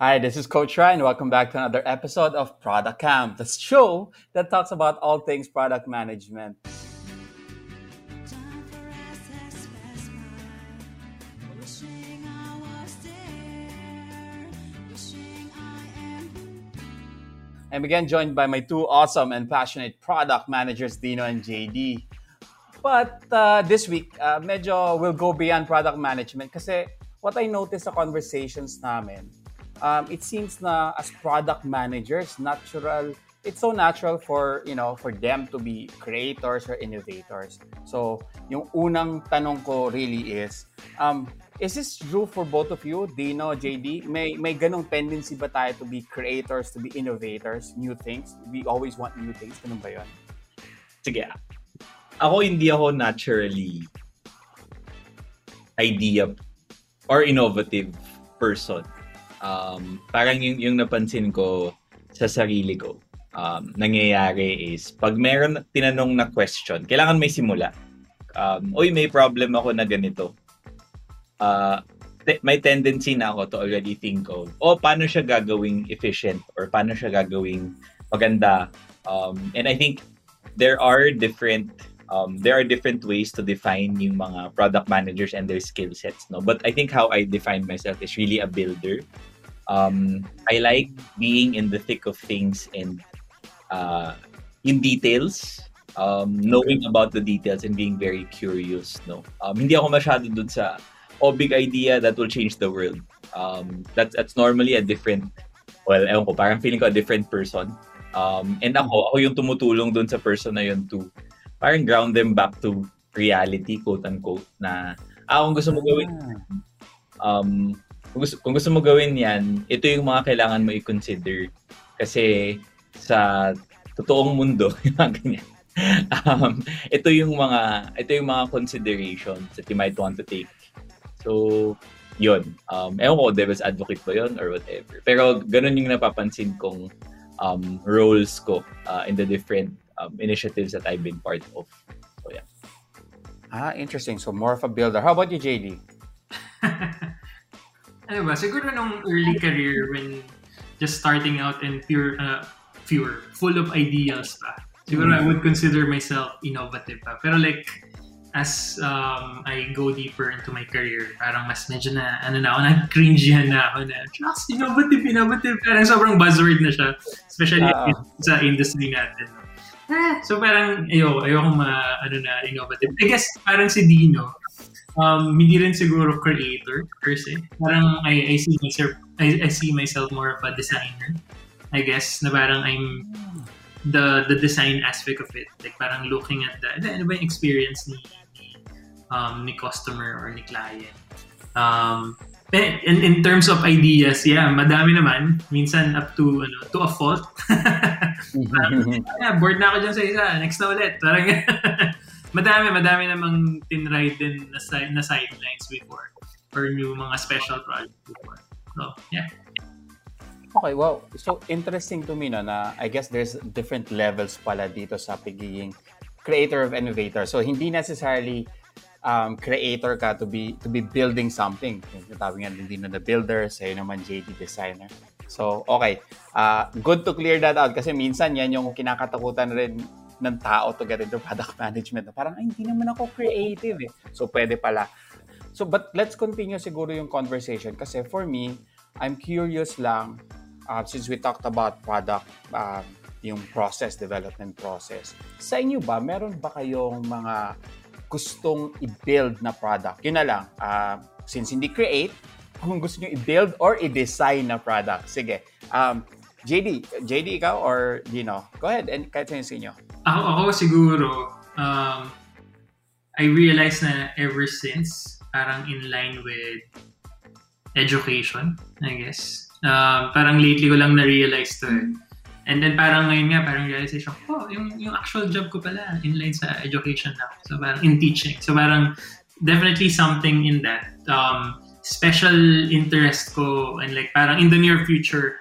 Hi, this is Coach Ryan. Welcome back to another episode of Product Camp, the show that talks about all things product management. I'm again joined by my two awesome and passionate product managers, Dino and JD. But uh, this week, uh, medyo will go beyond product management kasi what I noticed sa conversations namin, um, it seems na as product managers, natural, it's so natural for, you know, for them to be creators or innovators. So, yung unang tanong ko really is, um, is this true for both of you, Dino, JD? May may ganong tendency ba tayo to be creators, to be innovators, new things? We always want new things. Ganun ba yun? Sige. Ako hindi ako naturally idea or innovative person. Um, parang yung, yung napansin ko sa sarili ko, um, nangyayari is pag meron tinanong na question, kailangan may simula. Um, Uy, may problem ako na ganito. Uh, te- may tendency na ako to already think of, oh, paano siya gagawing efficient or paano siya gagawing maganda. Um, and I think there are different um, there are different ways to define yung mga product managers and their skill sets no but i think how i define myself is really a builder um, i like being in the thick of things and uh, in details. Um, knowing about the details and being very curious no? Um, hindi ako masyado dun sa oh big idea that will change the world. Um, that's that's normally a different well ewan ko parang feeling ko a different person. Um, and ako ako yung tumutulong dun sa person na yun to parang ground them back to reality, quote-unquote, na, ah, kung gusto mo gawin, um, kung gusto, kung gusto mo gawin yan, ito yung mga kailangan mo i-consider. Kasi sa totoong mundo, yung mga ganyan, um, ito yung mga, ito yung mga considerations that you might want to take. So, yun. Um, ewan ko, devil's advocate ba yun or whatever. Pero ganun yung napapansin kong um, roles ko uh, in the different um, initiatives that I've been part of. So yeah. Ah, interesting. So more of a builder. How about you, JD? ano ba? Siguro nung early career when just starting out and pure, uh, pure, full of ideas pa. Siguro mm. I would consider myself innovative pa. Pero like, as um, I go deeper into my career, parang mas medyo na, ano na ako, na-cringe na ako na, just innovative, innovative. Parang sobrang buzzword na siya. Especially uh, sa industry natin. Eh, so parang ayo ayoko ma ano na innovative. I guess parang si Dino um hindi rin siguro creator per se. Parang I, I see myself I, I see myself more of a designer. I guess na parang I'm the the design aspect of it. Like parang looking at the, ano ba yung experience ni, ni um ni customer or ni client. Um in, in terms of ideas, yeah, madami naman. Minsan up to ano, to a fault. yeah, bored na ako dyan sa isa. Next na ulit. Parang madami, madami namang tinry din na, na sidelines before or new mga special projects before. So, yeah. Okay, well, so interesting to me no, na I guess there's different levels pala dito sa pagiging creator of innovator. So hindi necessarily um, creator ka to be to be building something. Tawag nga din na the builder, sa'yo naman JD designer. So, okay. Uh, good to clear that out kasi minsan yan yung kinakatakutan rin ng tao to get into product management. Parang, ay, hindi naman ako creative eh. So, pwede pala. So, but let's continue siguro yung conversation kasi for me, I'm curious lang uh, since we talked about product, uh, yung process, development process. Sa inyo ba, meron ba kayong mga gustong i-build na product. Yun na lang. Uh, since hindi create, kung gusto nyo i-build or i-design na product. Sige. Um, JD, JD ikaw or Dino? Go ahead and kahit sa inyo. Ako, ako siguro, um, I realized na ever since, parang in line with education, I guess. Um, parang lately ko lang na-realize to eh And then parang ngayon nga, parang realization, oh, yung, yung actual job ko pala, inline sa education na. So parang in teaching. So parang definitely something in that. Um, special interest ko and like parang in the near future,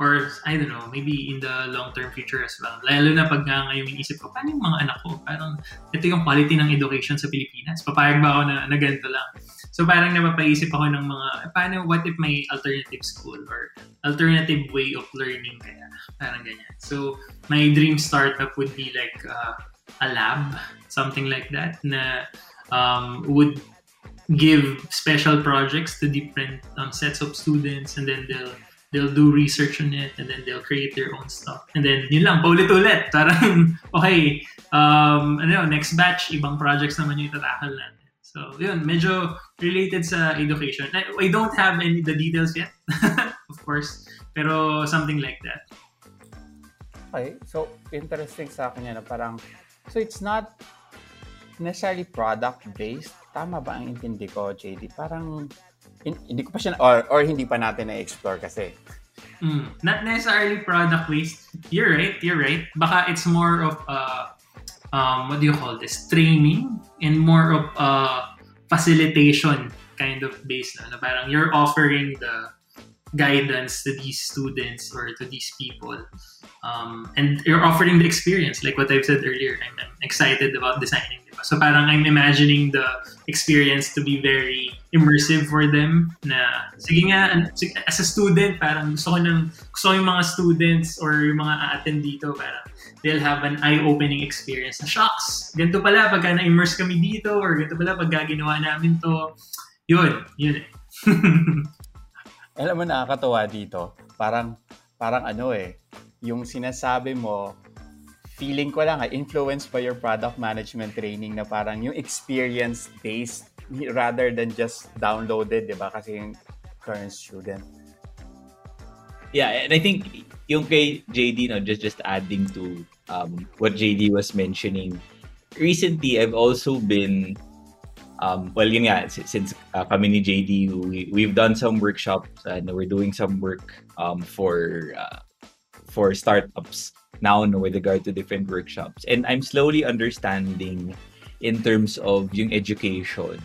or I don't know, maybe in the long-term future as well. Lalo na pag nga ngayon isip ko, paano yung mga anak ko? Parang ito yung quality ng education sa Pilipinas. Papayag ba ako na, na ganito lang? So parang napapaisip ako ng mga, paano, what if may alternative school or alternative way of learning kaya? Parang ganyan. So my dream startup would be like uh, a lab, something like that, na um, would give special projects to different um, sets of students and then they'll they'll do research on it and then they'll create their own stuff. And then yun lang, paulit-ulit. Parang, okay, um, ano, next batch, ibang projects naman yung itatakal natin. So, yun, medyo related sa education. I, I don't have any the details yet, of course, pero something like that. Okay, so interesting sa akin yan na parang, so it's not necessarily product-based. Tama ba ang intindi ko, JD? Parang hindi ko pa siya, or, or hindi pa natin na-explore kasi. Mm, not necessarily product waste. You're right, you're right. Baka it's more of, uh, um, what do you call this? Training and more of uh, facilitation kind of based na, na parang you're offering the guidance to these students or to these people. Um, and you're offering the experience, like what I've said earlier. I'm, I'm excited about designing. Diba? So parang I'm imagining the experience to be very immersive for them. Na sige nga, as a student, parang gusto ko ng gusto ko yung mga students or yung mga a-attend dito, parang they'll have an eye-opening experience na shocks. Ganito pala pagka na-immerse kami dito or ganito pala pag ginawa namin to. Yun, yun eh. Alam mo, nakakatawa dito. Parang, parang ano eh, yung sinasabi mo, feeling ko lang, influenced by your product management training na parang yung experience-based rather than just downloaded, di ba? Kasi yung current student. Yeah, and I think yung kay JD, no, just just adding to um, what JD was mentioning, recently I've also been um, well, yun nga, since uh, kami ni JD, we, we've done some workshops and we're doing some work um, for uh, for startups now no, with regard to different workshops. And I'm slowly understanding in terms of yung education,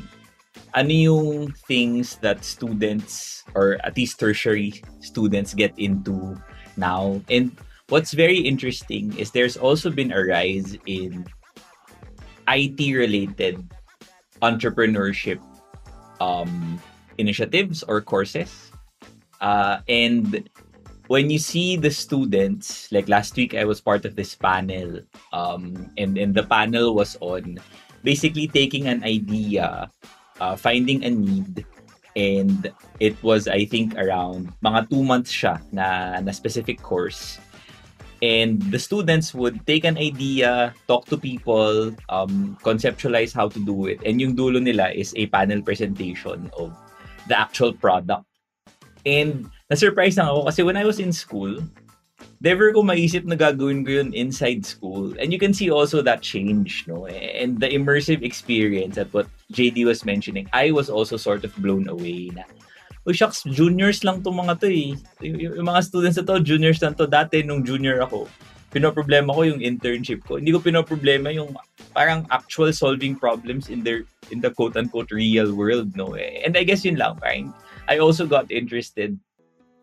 ano yung things that students or at least tertiary students get into now. And what's very interesting is there's also been a rise in IT related entrepreneurship um, initiatives or courses. Uh, and when you see the students, like last week, I was part of this panel, um, and, and the panel was on basically taking an idea, uh, finding a need, and it was, I think, around mga two months siya na, na specific course and the students would take an idea, talk to people, um, conceptualize how to do it, and yung dulo nila is a panel presentation of the actual product. And na-surprise lang ako kasi when I was in school, never ko maisip na gagawin ko yun inside school. And you can see also that change, no? And the immersive experience at what JD was mentioning, I was also sort of blown away na oh shucks, juniors lang tong mga to eh. Y- yung mga students na to, juniors lang to. Dati nung junior ako, pinoproblema ko yung internship ko. Hindi ko pinoproblema yung parang actual solving problems in their in the quote-unquote real world, no? And I guess yun lang, parang I also got interested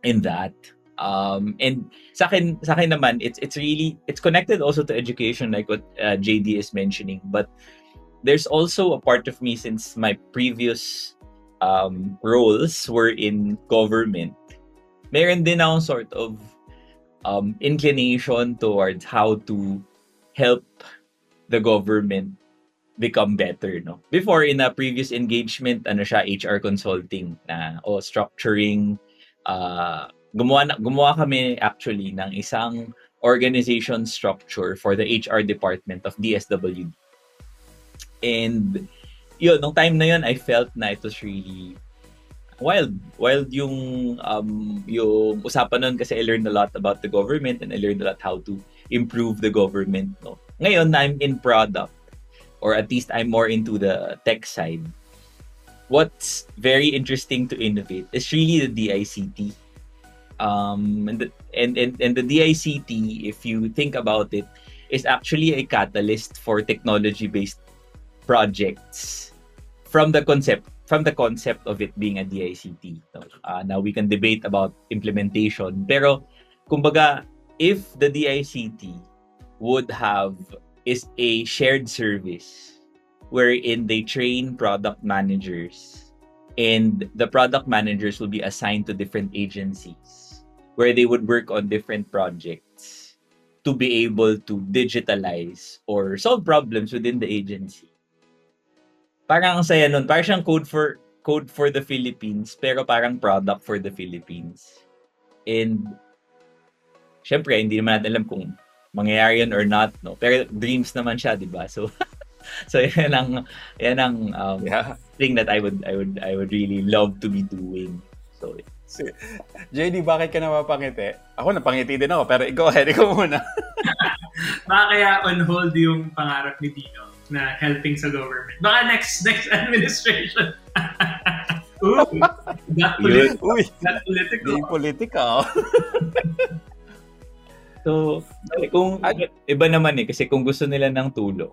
in that. Um, and sa akin, sa akin naman, it's, it's really, it's connected also to education like what uh, JD is mentioning. But there's also a part of me since my previous um, roles were in government, meron din akong sort of um, inclination towards how to help the government become better, no? Before, in a previous engagement, ano siya, HR consulting na, o structuring, uh, gumawa, na, gumawa kami actually ng isang organization structure for the HR department of DSWD. And yun, nung time na yun, I felt na it was really wild. Wild yung, um, yung usapan nun kasi I learned a lot about the government and I learned a lot how to improve the government. No? Ngayon, I'm in product or at least I'm more into the tech side. What's very interesting to innovate is really the DICT. Um, and, the, and, and, and the DICT, if you think about it, is actually a catalyst for technology-based projects from the concept from the concept of it being a DICT. Uh, now we can debate about implementation, pero kumbaga, if the DICT would have is a shared service wherein they train product managers and the product managers will be assigned to different agencies where they would work on different projects to be able to digitalize or solve problems within the agency. Parang ang saya nun. Parang siyang code for code for the Philippines pero parang product for the Philippines. And syempre, hindi naman natin alam kung mangyayari yun or not, no? Pero dreams naman siya, di ba? So, so yan ang, yan ang um, Yeah. thing that I would, I would, I would really love to be doing. So, Si, JD, bakit ka na mapangiti? Ako napangiti din ako, pero go ahead, ikaw muna. Baka kaya on hold yung pangarap ni Dino na helping sa government. Baka next next administration. Ooh, that, Yun. politi- Uy, that political. di politika. oh. so kung iba naman eh, kasi kung gusto nila ng tulong,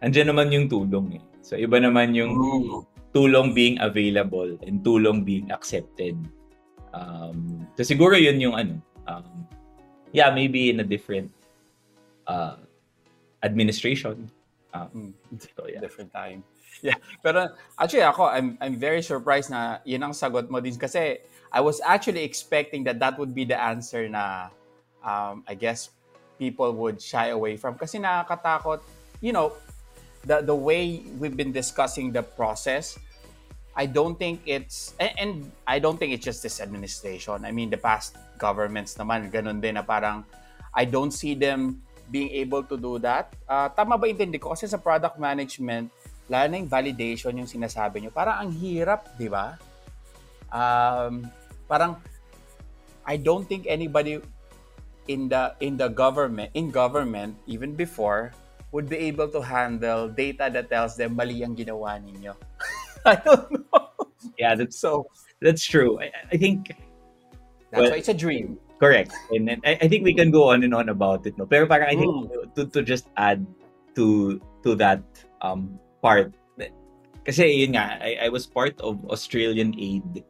andyan naman yung tulong eh. So, iba naman yung Mm. tulong being available and tulong being accepted. Um, so siguro yun yung ano, um, yeah, maybe in a different uh, administration. Um, Mm. so yeah. different time. Yeah. Pero actually ako, I'm I'm very surprised na yun ang sagot mo din kasi I was actually expecting that that would be the answer na um, I guess people would shy away from kasi nakakatakot. You know, the the way we've been discussing the process, I don't think it's and, and I don't think it's just this administration. I mean, the past governments naman ganun din na parang I don't see them being able to do that. Ah, tama ba intindi ko? Kasi sa product management, lalo na yung validation yung sinasabi nyo, parang ang hirap, di ba? Um, parang, I don't think anybody in the in the government in government even before would be able to handle data that tells them mali ang ginawa ninyo. I don't know. Yeah, that's So that's true. I, I think that's Well- why it's a dream. Correct. And then I, I think we can go on and on about it, no. Pero parang I think Mm. to to just add to to that um part kasi yun nga I, I was part of Australian aid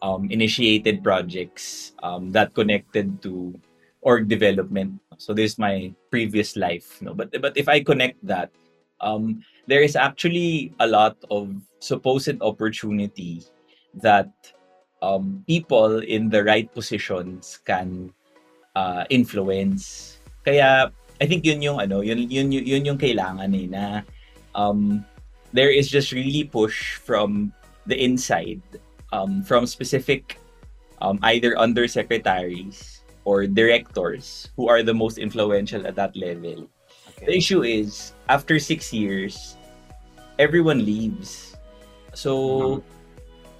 um initiated projects um that connected to org development. So this is my previous life, no. But but if I connect that um there is actually a lot of supposed opportunity that um, people in the right positions can uh, influence. Kaya I think yun yung ano, yun yun yun, yun yung kailangan eh na um, there is just really push from the inside um, from specific um, either undersecretaries or directors who are the most influential at that level. The issue is after six years, everyone leaves. So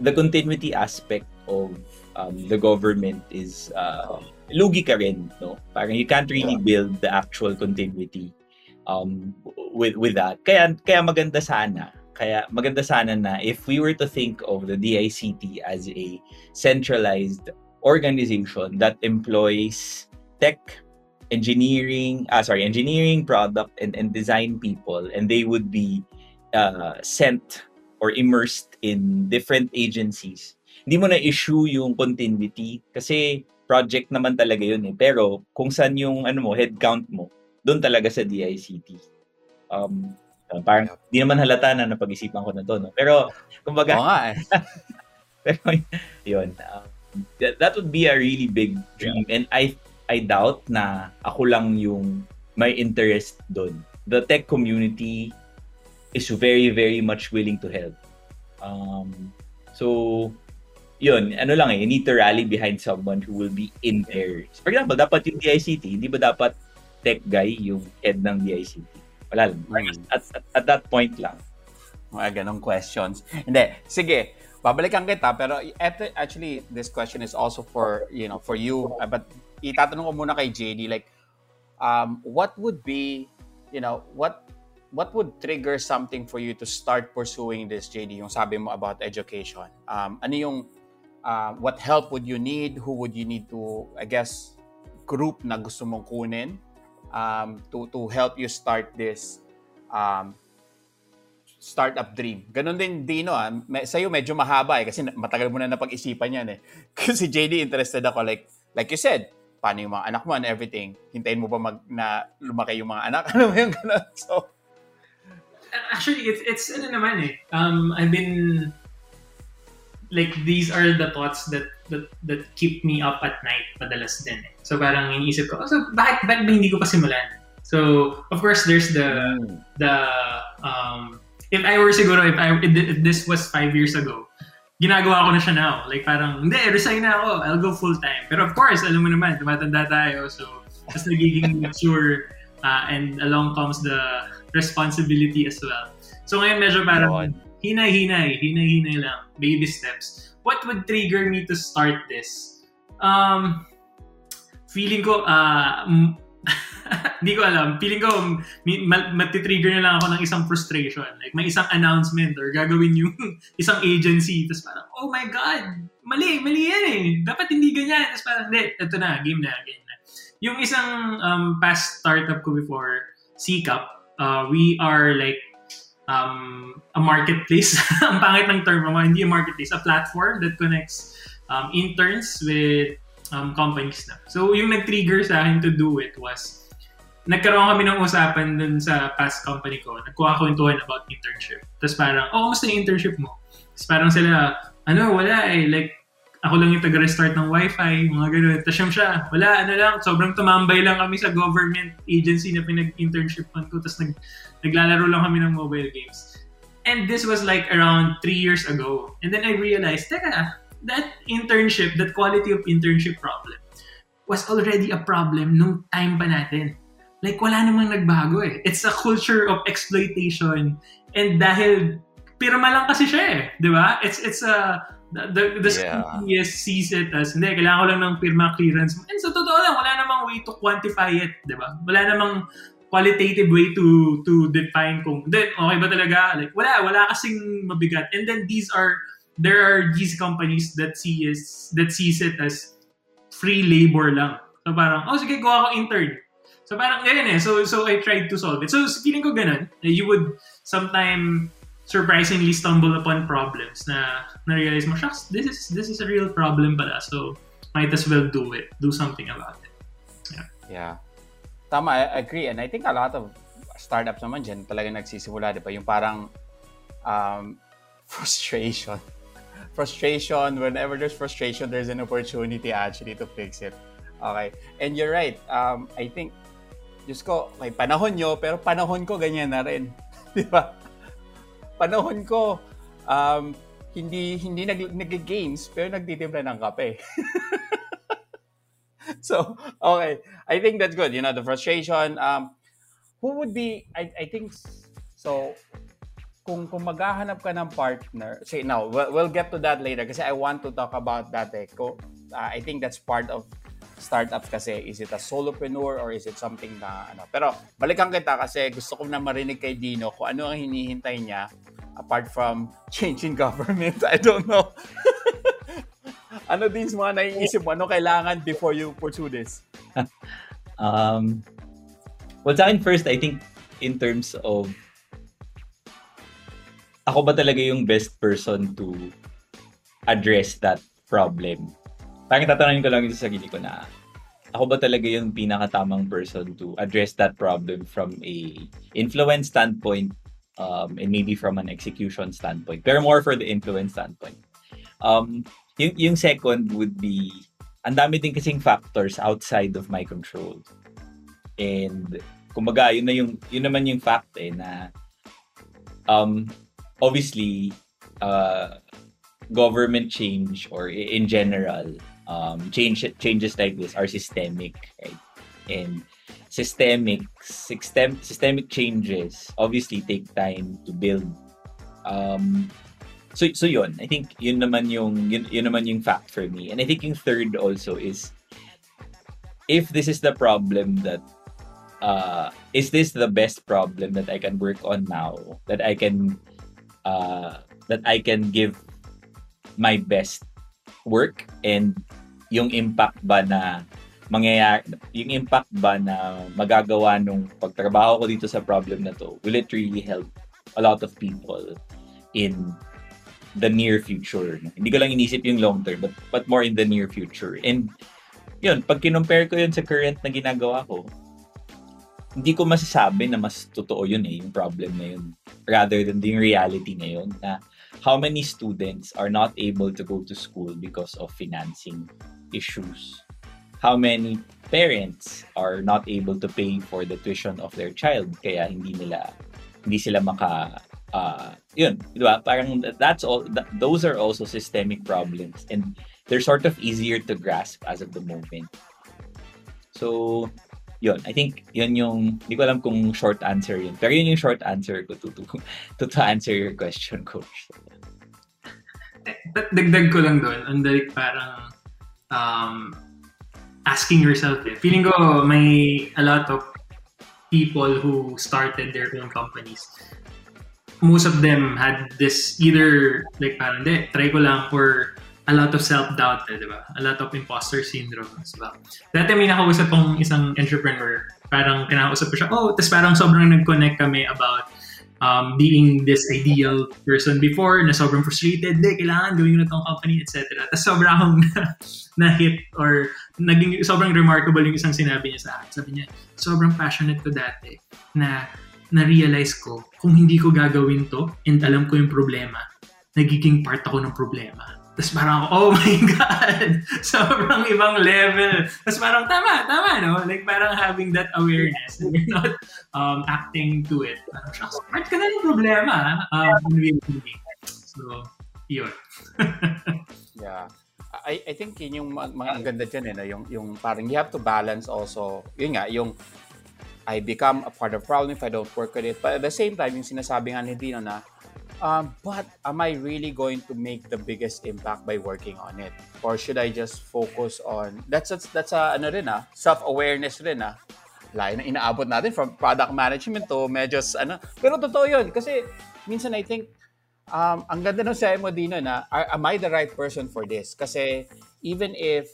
the continuity aspect of um, the government is uh, lugi ka rin, no? Parang you can't really build the actual continuity um, with with that. Kaya kaya maganda sana. Kaya maganda sana na if we were to think of the DICT as a centralized organization that employs tech engineering, ah sorry, engineering, product and and design people and they would be uh, sent or immersed in different agencies. Hindi mo na issue yung continuity kasi project naman talaga yun eh. Pero kung saan yung ano mo, head count mo, doon talaga sa DICT. Um, parang hindi naman halata na napag-isipan ko na to. No? Pero, kumbaga, Oo nga eh. pero yun. um, that, that would be a really big dream. And I I doubt na ako lang yung may interest doon. The tech community is very, very much willing to help. Um, so, yun, ano lang eh, you need to rally behind someone who will be in there. For example, dapat yung DICT, hindi ba dapat tech guy yung head ng DICT? Wala lang. Hmm. At, at, at that point lang. Mga ganong questions. Hindi, sige, babalikan kita pero eto, actually this question is also for, you know, for you Uh, but itatanong ko muna kay JD like um what would be, you know, what what would trigger something for you to start pursuing this JD yung sabi mo about education? Um ano yung uh, what help would you need? Who would you need to I guess group na gusto mong kunin um to to help you start this um startup dream. Ganon din Dino, ah. Sa'yo medyo mahaba eh kasi matagal mo na napag-isipan yan eh. Kasi JD interested ako like like you said, paano yung mga anak mo and everything. Hintayin mo ba mag, na lumaki yung mga anak? Ano mo yung ganun? So, Actually, it's, it's ano naman eh. Um, I've been, like, these are the thoughts that that, that keep me up at night madalas din eh. So parang iniisip ko, oh, so bakit, bakit ba hindi ko pa simulan? So, of course, there's the, mm. the, um, if I were siguro, if, I, if this was five years ago, ginagawa ko na siya now. Like parang, hindi, resign na ako. I'll go full-time. Pero of course, alam mo naman, tumatanda tayo. So, just nagiging mature uh, and along comes the responsibility as well. So ngayon medyo parang hinay-hinay, hinay-hinay lang. Baby steps. What would trigger me to start this? Um, feeling ko, uh, Hindi ko alam. Feeling ko, matitrigger na lang ako ng isang frustration. Like, may isang announcement or gagawin yung isang agency. Tapos parang, oh my God, mali, mali yan eh. Dapat hindi ganyan. Tapos parang, hindi, ito na, game na, game na. Yung isang um, past startup ko before, CCAP, uh, we are like um, a marketplace. Ang pangit ng term mo, hindi a marketplace, a platform that connects um, interns with um, companies na. So, yung nag-trigger sa akin to do it was, nagkaroon kami ng usapan dun sa past company ko. Nagkuha kwentuhan about internship. Tapos parang, oh, kamusta yung internship mo? Tapos parang sila, ano, wala eh. Like, ako lang yung taga-restart ng wifi, mga ganun. Tapos siya, wala, ano lang, sobrang tumambay lang kami sa government agency na pinag-internship ko. Tapos nag, naglalaro lang kami ng mobile games. And this was like around three years ago. And then I realized, teka, that internship, that quality of internship problem was already a problem nung time pa natin. Like, wala namang nagbago eh. It's a culture of exploitation. And dahil, pirma lang kasi siya eh. Di ba? It's, it's a, the, the, the yeah. sees it as, hindi, kailangan ko lang ng pirma clearance. And sa totoo lang, wala namang way to quantify it. Di ba? Wala namang qualitative way to to define kung, then, okay ba talaga? Like, wala, wala kasing mabigat. And then these are there are these companies that see is that sees it as free labor lang. So parang, oh sige, go ako intern. So parang ganyan eh. So, so I tried to solve it. So feeling ko ganun. You would sometime surprisingly stumble upon problems na na-realize mo, shucks, this is, this is a real problem pala. So might as well do it. Do something about it. Yeah. Yeah. Tama, I agree. And I think a lot of startups naman dyan talaga nagsisimula, di ba? Yung parang um, frustration frustration, whenever there's frustration, there's an opportunity actually to fix it. Okay. And you're right. Um, I think, Diyos ko, may panahon nyo, pero panahon ko ganyan na rin. Di ba? Panahon ko, um, hindi hindi nag nag-games pero nagtitimpla ng kape. so, okay. I think that's good. You know, the frustration. Um, who would be, I, I think, so, kung kung maghahanap ka ng partner, say now, we'll, we'll get to that later kasi I want to talk about that eh. Uh, I think that's part of startups kasi is it a solopreneur or is it something na ano. Pero balikan kita kasi gusto ko na marinig kay Dino kung ano ang hinihintay niya apart from changing government. I don't know. ano din mga naiisip mo? Ano kailangan before you pursue this? um, well, sa akin first, I think in terms of ako ba talaga yung best person to address that problem? Parang tatanungin ko lang sa sarili ko na ako ba talaga yung pinakatamang person to address that problem from a influence standpoint um, and maybe from an execution standpoint. Pero more for the influence standpoint. Um, yung, yung second would be, ang dami din kasing factors outside of my control. And kumbaga, yun na yung yun naman yung fact eh na um obviously, uh, government change or in general, um, change changes like this are systemic, right? And systemic system, systemic changes obviously take time to build. Um, so so yun, I think yun naman yung yun, yun naman yung fact for me. And I think yung third also is if this is the problem that uh, is this the best problem that I can work on now that I can uh, that I can give my best work and yung impact ba na mangyayari, yung impact ba na magagawa nung pagtrabaho ko dito sa problem na to, will it really help a lot of people in the near future? Hindi ko lang inisip yung long term, but, but more in the near future. And yun, pag kinumpare ko yun sa current na ginagawa ko, hindi ko masasabi na mas totoo yun eh, yung problem na yun. Rather than yung reality na yun, na how many students are not able to go to school because of financing issues? How many parents are not able to pay for the tuition of their child kaya hindi nila hindi sila maka uh, yun, di ba? Parang that's all that, those are also systemic problems and they're sort of easier to grasp as of the moment. So, yun, I think yun yung, hindi ko alam kung short answer yun. Pero yun yung short answer ko to, to, to, to answer your question, Coach. Dagdag ko lang doon, ang like parang um, asking yourself eh. Feeling ko may a lot of people who started their own companies. Most of them had this either like parang, de, try ko lang or a lot of self-doubt, eh, di ba? A lot of imposter syndrome as well. Dati may nakausap pong isang entrepreneur, parang kinakausap ko siya, oh, tapos parang sobrang nag-connect kami about um, being this ideal person before, na sobrang frustrated, di, kailangan gawin na tong company, etc. Tapos sobrang na-hit or naging sobrang remarkable yung isang sinabi niya sa akin. Sabi niya, sobrang passionate ko dati na na-realize ko kung hindi ko gagawin to and alam ko yung problema, nagiging part ako ng problema tapos parang oh my God! Sobrang ibang level. Tapos parang tama, tama, no? Like parang having that awareness and you're not um, acting to it. Parang, shucks, part ka na ng problema, um, really. So, yun. yeah. I, I think yun yung mga ang ganda dyan eh, no? yung, yung parang you have to balance also, yun nga, yung I become a part of the problem if I don't work with it. But at the same time, yung sinasabi nga ni Dino na Um, but am I really going to make the biggest impact by working on it? Or should I just focus on that's that's, that's a ano rin ah, self-awareness rin ah. Layo na inaabot natin from product management to medyo ano. Pero totoo 'yun kasi minsan I think um, ang ganda ng sabi mo Dino na am I the right person for this? Kasi even if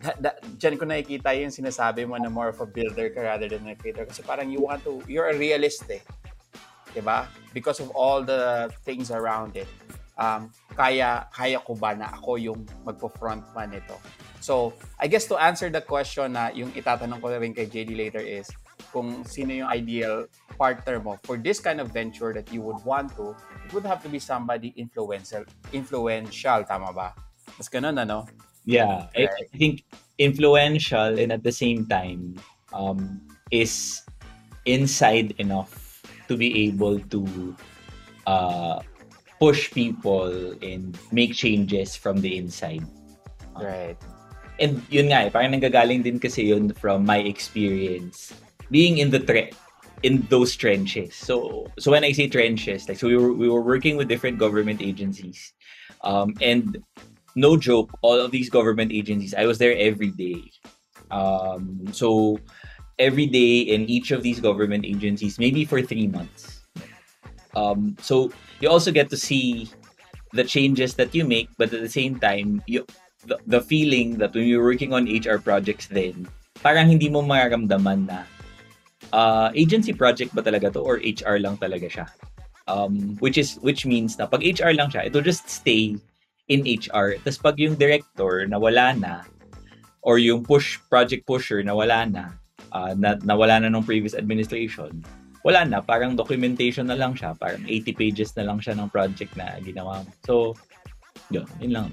da, da, dyan ko nakikita yung sinasabi mo na more of a builder ka rather than a creator kasi parang you want to, you're a realist eh. 'Di ba? Because of all the things around it. Um, kaya kaya ko ba na ako yung magpo-front man nito? So, I guess to answer the question na yung itatanong ko rin kay JD later is kung sino yung ideal partner mo for this kind of venture that you would want to, it would have to be somebody influential, influential tama ba? Mas ganun, ano? Yeah, I, I think influential and at the same time um, is inside enough to be able to uh, push people and make changes from the inside. Right. And yun nga eh, parang nanggagaling din kasi yun from my experience being in the tre- in those trenches. So so when I say trenches, like so we were we were working with different government agencies. Um, and no joke, all of these government agencies, I was there every day. Um, so every day in each of these government agencies, maybe for three months. Um, so you also get to see the changes that you make, but at the same time, you the, the feeling that when you're working on HR projects then, parang hindi mo mararamdaman na uh, agency project ba talaga to or HR lang talaga siya. Um, which is which means na pag HR lang siya, it'll just stay in HR. Tapos pag yung director na wala na or yung push project pusher na wala na, uh, na, nawala na nung previous administration, wala na, parang documentation na lang siya, parang 80 pages na lang siya ng project na ginawa mo. So, yun, yun lang.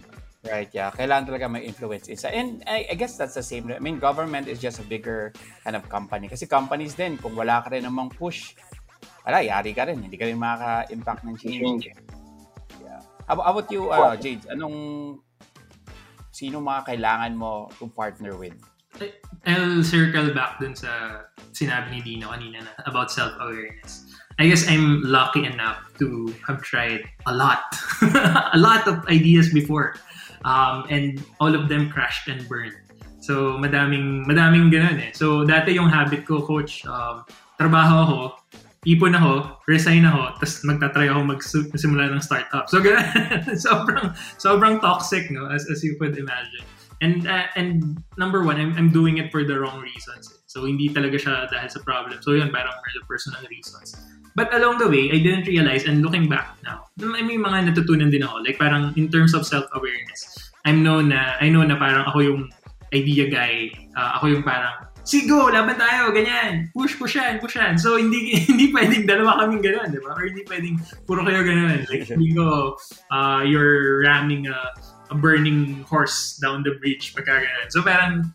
Right, yeah. Kailangan talaga may influence isa. And I, I guess that's the same. I mean, government is just a bigger kind of company. Kasi companies din, kung wala ka rin namang push, wala, yari ka rin. Hindi ka rin makaka-impact ng change. Yeah. How, how about you, uh, Jade? Anong, sino mga kailangan mo to partner with? I'll circle back dun sa sinabi ni Dino kanina na about self-awareness. I guess I'm lucky enough to have tried a lot, a lot of ideas before. Um, and all of them crashed and burned. So, madaming, madaming ganun eh. So, dati yung habit ko, coach, um, trabaho ako, ipon ako, resign ako, tapos magtatry ako magsimula ng startup. So, ganun. sobrang, sobrang toxic, no? As, as you could imagine. And uh, and number one, I'm, I'm doing it for the wrong reasons. So hindi talaga siya dahil sa problem. So yun, parang for the personal reasons. But along the way, I didn't realize, and looking back now, may mga natutunan din ako. Like parang in terms of self-awareness, I'm known na, I know na parang ako yung idea guy. Uh, ako yung parang, sige go, laban tayo, ganyan. Push, push yan, push yan. So, hindi hindi pwedeng dalawa kaming gano'n, di ba? Or hindi pwedeng puro kayo gano'n. Like, hindi uh, you're ramming a, a burning horse down the bridge pagka gano'n. So, parang,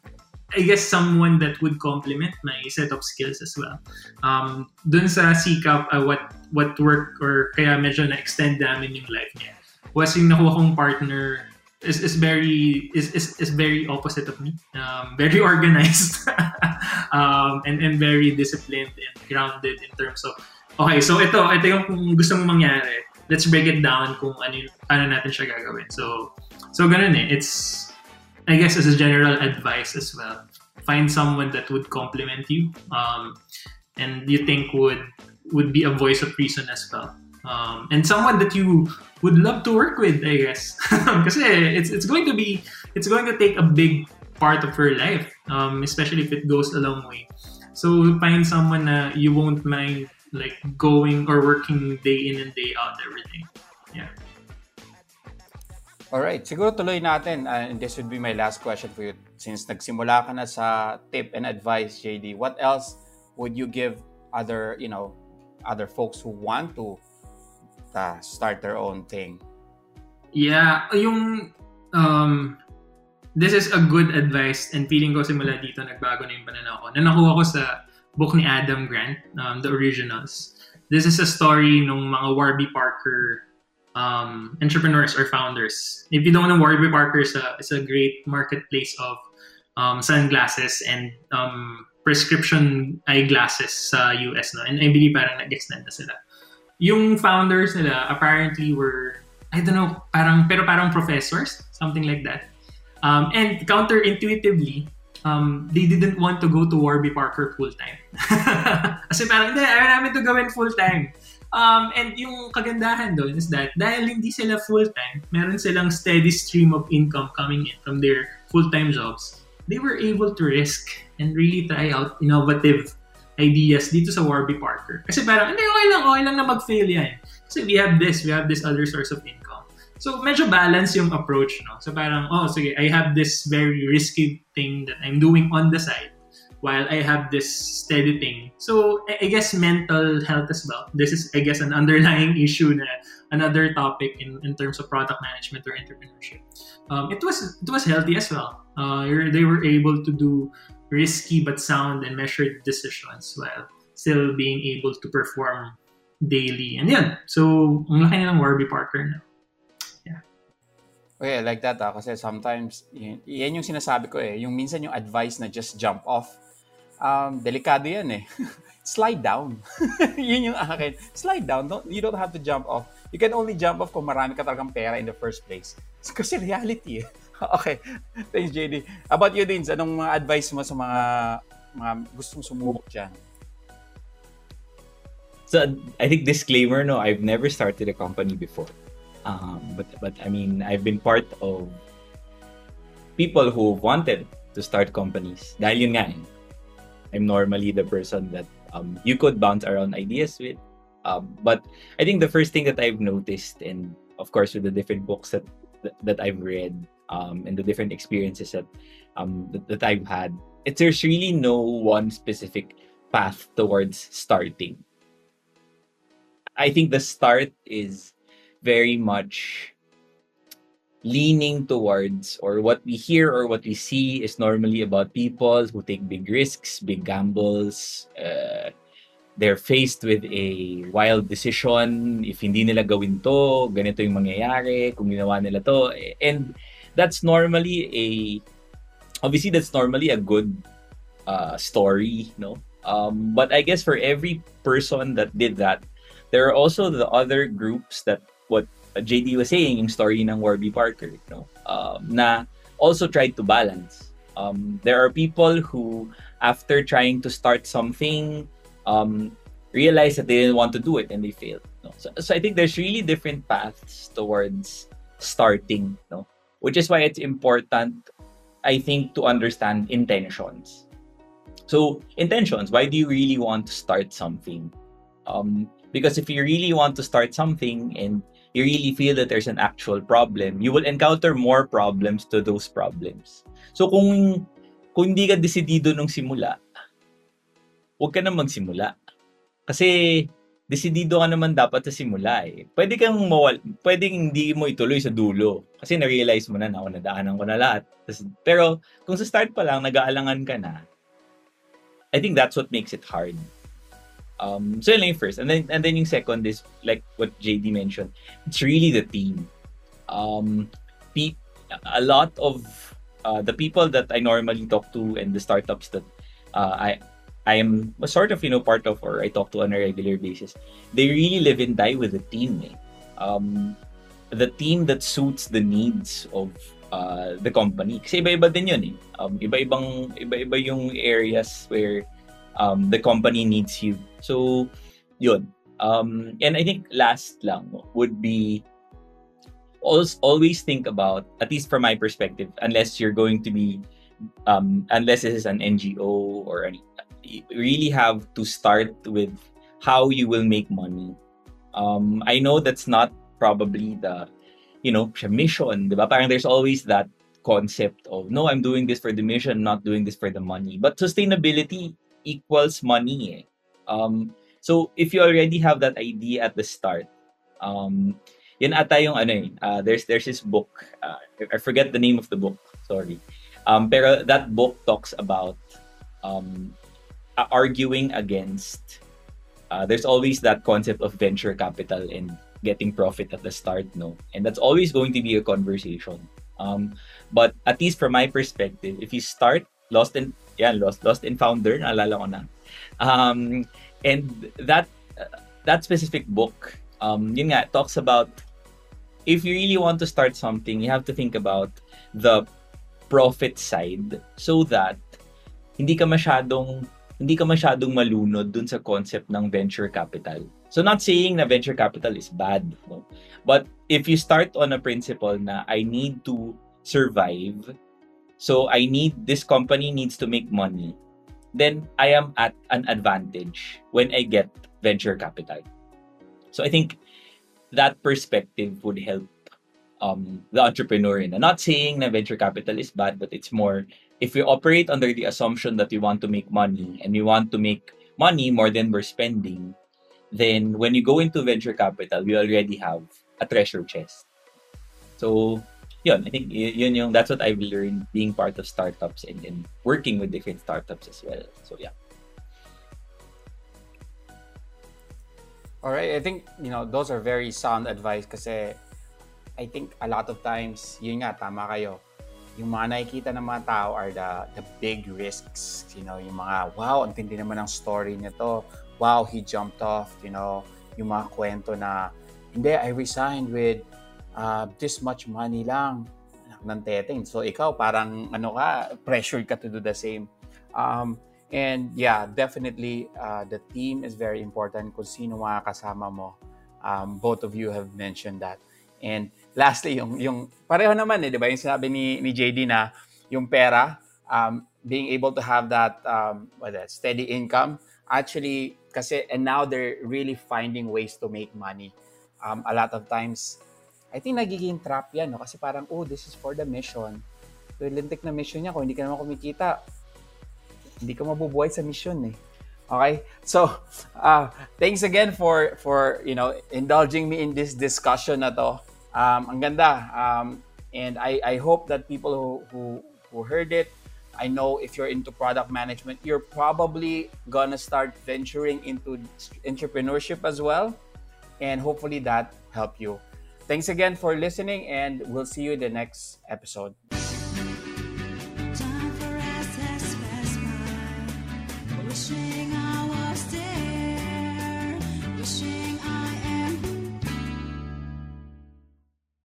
I guess someone that would complement my set of skills as well. Um, dun sa sikap, uh, what what work or kaya medyo na-extend namin yung life niya was yung nakuha kong partner is, is very is, is, is very opposite of me. Um, very organized um, and and very disciplined and grounded in terms of okay, so ito ito yung kung gusto mo mangyari. Let's break it down kung ano ano natin siya gagawin. So so ganun eh. It's I guess as a general advice as well. Find someone that would complement you um, and you think would would be a voice of reason as well. Um, and someone that you would love to work with, I guess. Because it's it's going to be it's going to take a big part of your life, um, especially if it goes a long way. So find someone that you won't mind like going or working day in and day out every day. Yeah. All right, siguro tuloy natin uh, and this would be my last question for you since nagsimula ka na sa tip and advice JD. What else would you give other, you know, other folks who want to uh, start their own thing. Yeah, yung um, this is a good advice and feeling ko simula dito nagbago na yung pananaw ko. Na nakuha ko sa book ni Adam Grant, um, The Originals. This is a story ng mga Warby Parker um, entrepreneurs or founders. If you don't know, Warby Parker is a, is a great marketplace of um, sunglasses and um, prescription eyeglasses sa US. No? And I believe parang nag-extend na sila yung founders nila apparently were, I don't know, parang, pero parang professors, something like that. Um, and counterintuitively, um, they didn't want to go to Warby Parker full-time. Kasi parang, hindi, ayaw namin to gawin full-time. Um, and yung kagandahan doon is that dahil hindi sila full-time, meron silang steady stream of income coming in from their full-time jobs, they were able to risk and really try out innovative ideas dito sa Warby Parker. Kasi parang, hindi, okay lang, okay lang na mag-fail yan. Kasi we have this, we have this other source of income. So, medyo balance yung approach, no? So, parang, oh, sige, I have this very risky thing that I'm doing on the side while I have this steady thing. So, I guess mental health as well. This is, I guess, an underlying issue na another topic in, in terms of product management or entrepreneurship. Um, it was it was healthy as well. Uh, they were able to do risky but sound and measured decisions while still being able to perform daily. And yan. So, ang laki na ng Warby Parker na. Okay, like that ah. Kasi sometimes, yan, yan yung sinasabi ko eh. Yung minsan yung advice na just jump off. Um, delikado yan eh. Slide down. yun yung akin. Slide down. Don't, you don't have to jump off. You can only jump off kung marami ka talagang pera in the first place. Kasi reality eh. okay. Thanks, JD. About you, Dins, anong mga advice mo sa mga mga gustong sumubok dyan? So, I think disclaimer, no, I've never started a company before. Um, but, but I mean, I've been part of people who wanted to start companies. Dahil yun nga, eh. I'm normally the person that um, you could bounce around ideas with. Um, but I think the first thing that I've noticed, and of course with the different books that that, I've read, um, and the different experiences that um, that, that I've had, it's there's really no one specific path towards starting. I think the start is very much leaning towards or what we hear or what we see is normally about people who take big risks, big gambles. Uh, they're faced with a wild decision. If hindi nila gawin to, ganito yung mangyayari. Kung ginawa nila to. And that's normally a obviously that's normally a good uh, story, no. Um, but I guess for every person that did that, there are also the other groups that JD was saying, yung story ng Warby Parker, no, um, na also tried to balance. Um, there are people who, after trying to start something, um, realized that they didn't want to do it and they failed. No? So, so I think there's really different paths towards starting. No? which is why it's important, I think, to understand intentions. So, intentions, why do you really want to start something? Um, because if you really want to start something and you really feel that there's an actual problem, you will encounter more problems to those problems. So kung kung hindi ka desidido nung simula, huwag ka na magsimula. Kasi desidido ka naman dapat sa simula eh. Pwede kang mawal, pwedeng hindi mo ituloy sa dulo. Kasi na-realize mo na na, nadaanan ko na lahat. Pero kung sa start pa lang, nag-aalangan ka na, I think that's what makes it hard. Um, so yun lang yung first. And then, and then yung second is, like what JD mentioned, it's really the team. Um, pe- a lot of uh, the people that I normally talk to and the startups that uh, I I am sort of you know part of or I talk to on a regular basis. They really live and die with the team. Eh. Um, the team that suits the needs of uh, the company. Kasi iba-iba din yun eh. Um, iba-ibang iba-iba yung areas where um, the company needs you. So, yun. Um, and I think last lang would be always, always think about, at least from my perspective, unless you're going to be, um, unless this is an NGO or any, you really have to start with how you will make money. Um, I know that's not probably the, you know, mission? Parang there's always that concept of, no, I'm doing this for the mission, not doing this for the money. But sustainability equals money. Eh. Um, so if you already have that idea at the start, um, yun ata yung ano eh, uh, there's there's this book, uh, I forget the name of the book, sorry. Um, pero that book talks about um, arguing against uh, there's always that concept of venture capital and getting profit at the start, no? And that's always going to be a conversation. Um, but at least from my perspective, if you start lost in yeah, Lost Lost in Founder, na. Um, and that that specific book, um, yun nga, talks about if you really want to start something, you have to think about the profit side so that hindi ka masyadong hindi ka masyadong malunod dun sa concept ng venture capital. So not saying na venture capital is bad, no? but if you start on a principle na I need to survive So I need this company needs to make money. Then I am at an advantage when I get venture capital. So I think that perspective would help um, the entrepreneur. In. I'm not saying that venture capital is bad, but it's more if we operate under the assumption that we want to make money and we want to make money more than we're spending, then when you go into venture capital, we already have a treasure chest. So yun, I think yun yung, that's what I've learned being part of startups and, and working with different startups as well. So, yeah. All right, I think, you know, those are very sound advice kasi I think a lot of times, yun nga, tama kayo. Yung mga nakikita ng mga tao are the, the big risks. You know, yung mga, wow, ang tindi naman ng story nito. Wow, he jumped off. You know, yung mga kwento na, hindi, I resigned with uh, this much money lang ng teteng. So ikaw parang ano ka, pressured ka to do the same. Um, and yeah, definitely uh, the team is very important kung sino mga kasama mo. Um, both of you have mentioned that. And lastly, yung, yung pareho naman eh, di ba? Yung sinabi ni, ni JD na yung pera, um, being able to have that, um, what that steady income, actually, kasi, and now they're really finding ways to make money. Um, a lot of times, I think nagiging trap yan, no? Kasi parang, oh, this is for the mission. So, lintik na mission niya. Kung hindi ka naman kumikita, hindi ka mabubuhay sa mission, eh. Okay? So, uh, thanks again for, for, you know, indulging me in this discussion na to. Um, ang ganda. Um, and I, I hope that people who, who, who heard it, I know if you're into product management, you're probably gonna start venturing into entrepreneurship as well. And hopefully that helped you. Thanks again for listening, and we'll see you in the next episode.